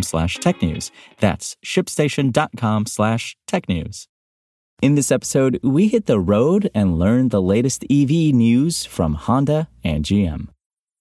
slash technews. That's shipstation.com slash technews. In this episode, we hit the road and learn the latest EV news from Honda and GM.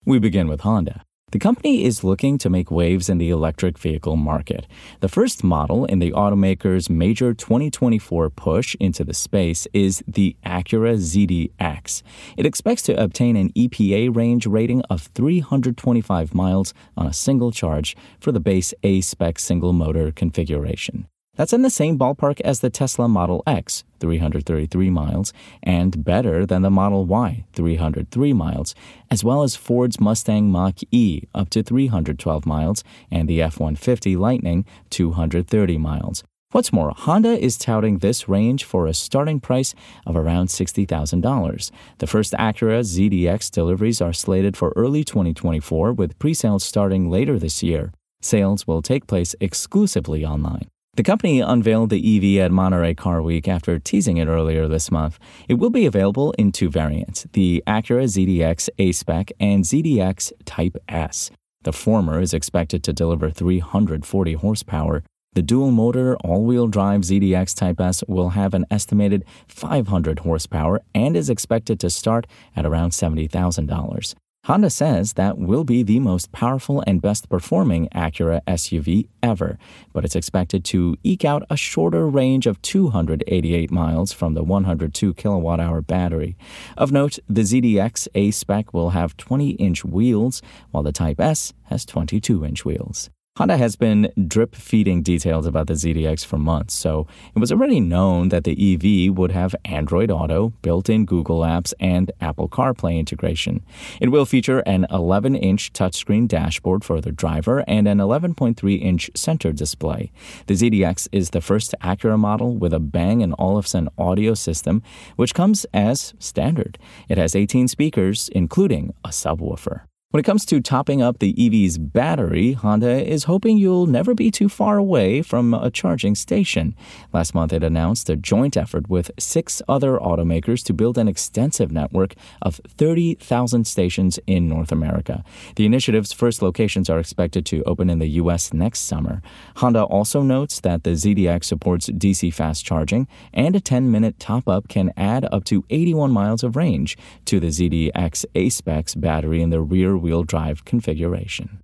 We begin with Honda. The company is looking to make waves in the electric vehicle market. The first model in the automaker's major 2024 push into the space is the Acura ZDX. It expects to obtain an EPA range rating of 325 miles on a single charge for the base A spec single motor configuration. That's in the same ballpark as the Tesla Model X, 333 miles, and better than the Model Y, 303 miles, as well as Ford's Mustang Mach E, up to 312 miles, and the F 150 Lightning, 230 miles. What's more, Honda is touting this range for a starting price of around $60,000. The first Acura ZDX deliveries are slated for early 2024, with pre sales starting later this year. Sales will take place exclusively online. The company unveiled the EV at Monterey Car Week after teasing it earlier this month. It will be available in two variants the Acura ZDX A Spec and ZDX Type S. The former is expected to deliver 340 horsepower. The dual motor all wheel drive ZDX Type S will have an estimated 500 horsepower and is expected to start at around $70,000. Honda says that will be the most powerful and best performing Acura SUV ever, but it's expected to eke out a shorter range of 288 miles from the 102 kilowatt hour battery. Of note, the ZDX A spec will have 20 inch wheels, while the Type S has 22 inch wheels. Honda has been drip feeding details about the ZDX for months, so it was already known that the EV would have Android Auto, built in Google Apps, and Apple CarPlay integration. It will feature an 11 inch touchscreen dashboard for the driver and an 11.3 inch center display. The ZDX is the first Acura model with a Bang & Olufsen audio system, which comes as standard. It has 18 speakers, including a subwoofer. When it comes to topping up the EV's battery, Honda is hoping you'll never be too far away from a charging station. Last month, it announced a joint effort with six other automakers to build an extensive network of 30,000 stations in North America. The initiative's first locations are expected to open in the U.S. next summer. Honda also notes that the ZDX supports DC fast charging, and a 10 minute top up can add up to 81 miles of range to the ZDX A specs battery in the rear wheel drive configuration.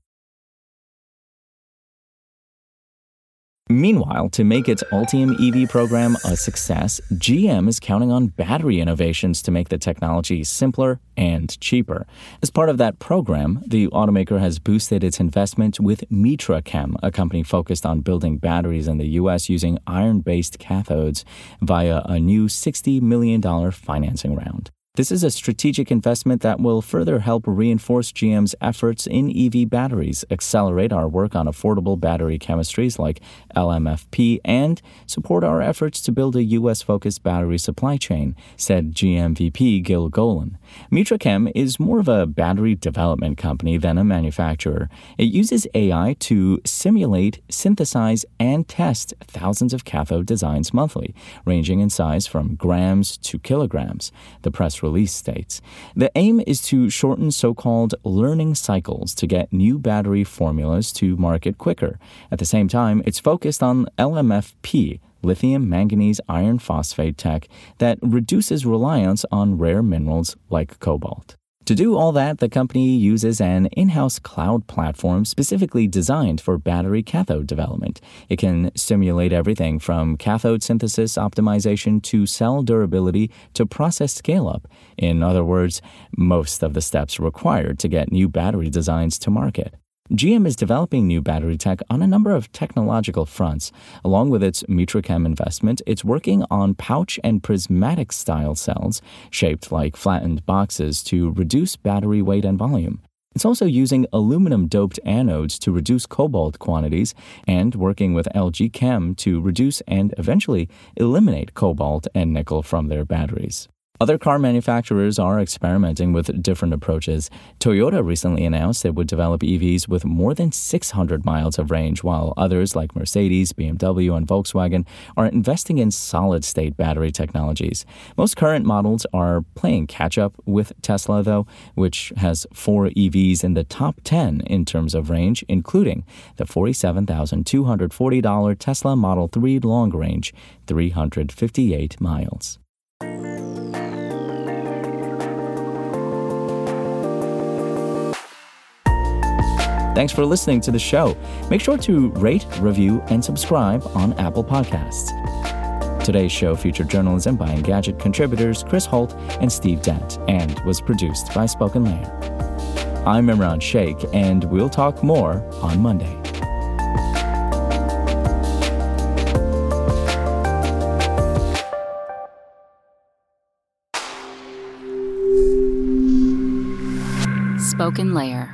Meanwhile, to make its Ultium EV program a success, GM is counting on battery innovations to make the technology simpler and cheaper. As part of that program, the automaker has boosted its investment with MitraChem, a company focused on building batteries in the U.S. using iron based cathodes, via a new $60 million financing round. This is a strategic investment that will further help reinforce GM's efforts in EV batteries, accelerate our work on affordable battery chemistries like LMFP, and support our efforts to build a U.S. focused battery supply chain, said GM VP Gil Golan. MitraChem is more of a battery development company than a manufacturer. It uses AI to simulate, synthesize, and test thousands of cathode designs monthly, ranging in size from grams to kilograms. The press release states. The aim is to shorten so called learning cycles to get new battery formulas to market quicker. At the same time, it's focused on LMFP, lithium manganese iron phosphate tech, that reduces reliance on rare minerals like cobalt. To do all that, the company uses an in house cloud platform specifically designed for battery cathode development. It can simulate everything from cathode synthesis optimization to cell durability to process scale up. In other words, most of the steps required to get new battery designs to market. GM is developing new battery tech on a number of technological fronts. Along with its Mitrachem investment, it's working on pouch and prismatic style cells shaped like flattened boxes to reduce battery weight and volume. It's also using aluminum doped anodes to reduce cobalt quantities and working with LG Chem to reduce and eventually eliminate cobalt and nickel from their batteries. Other car manufacturers are experimenting with different approaches. Toyota recently announced it would develop EVs with more than 600 miles of range, while others like Mercedes, BMW, and Volkswagen are investing in solid state battery technologies. Most current models are playing catch up with Tesla, though, which has four EVs in the top 10 in terms of range, including the $47,240 Tesla Model 3 long range, 358 miles. Thanks for listening to the show. Make sure to rate, review, and subscribe on Apple Podcasts. Today's show featured journalism by Engadget contributors Kris Holt and Steve Dent and was produced by Spoken Layer. I'm Imran Sheikh, and we'll talk more on Monday. Spoken Layer.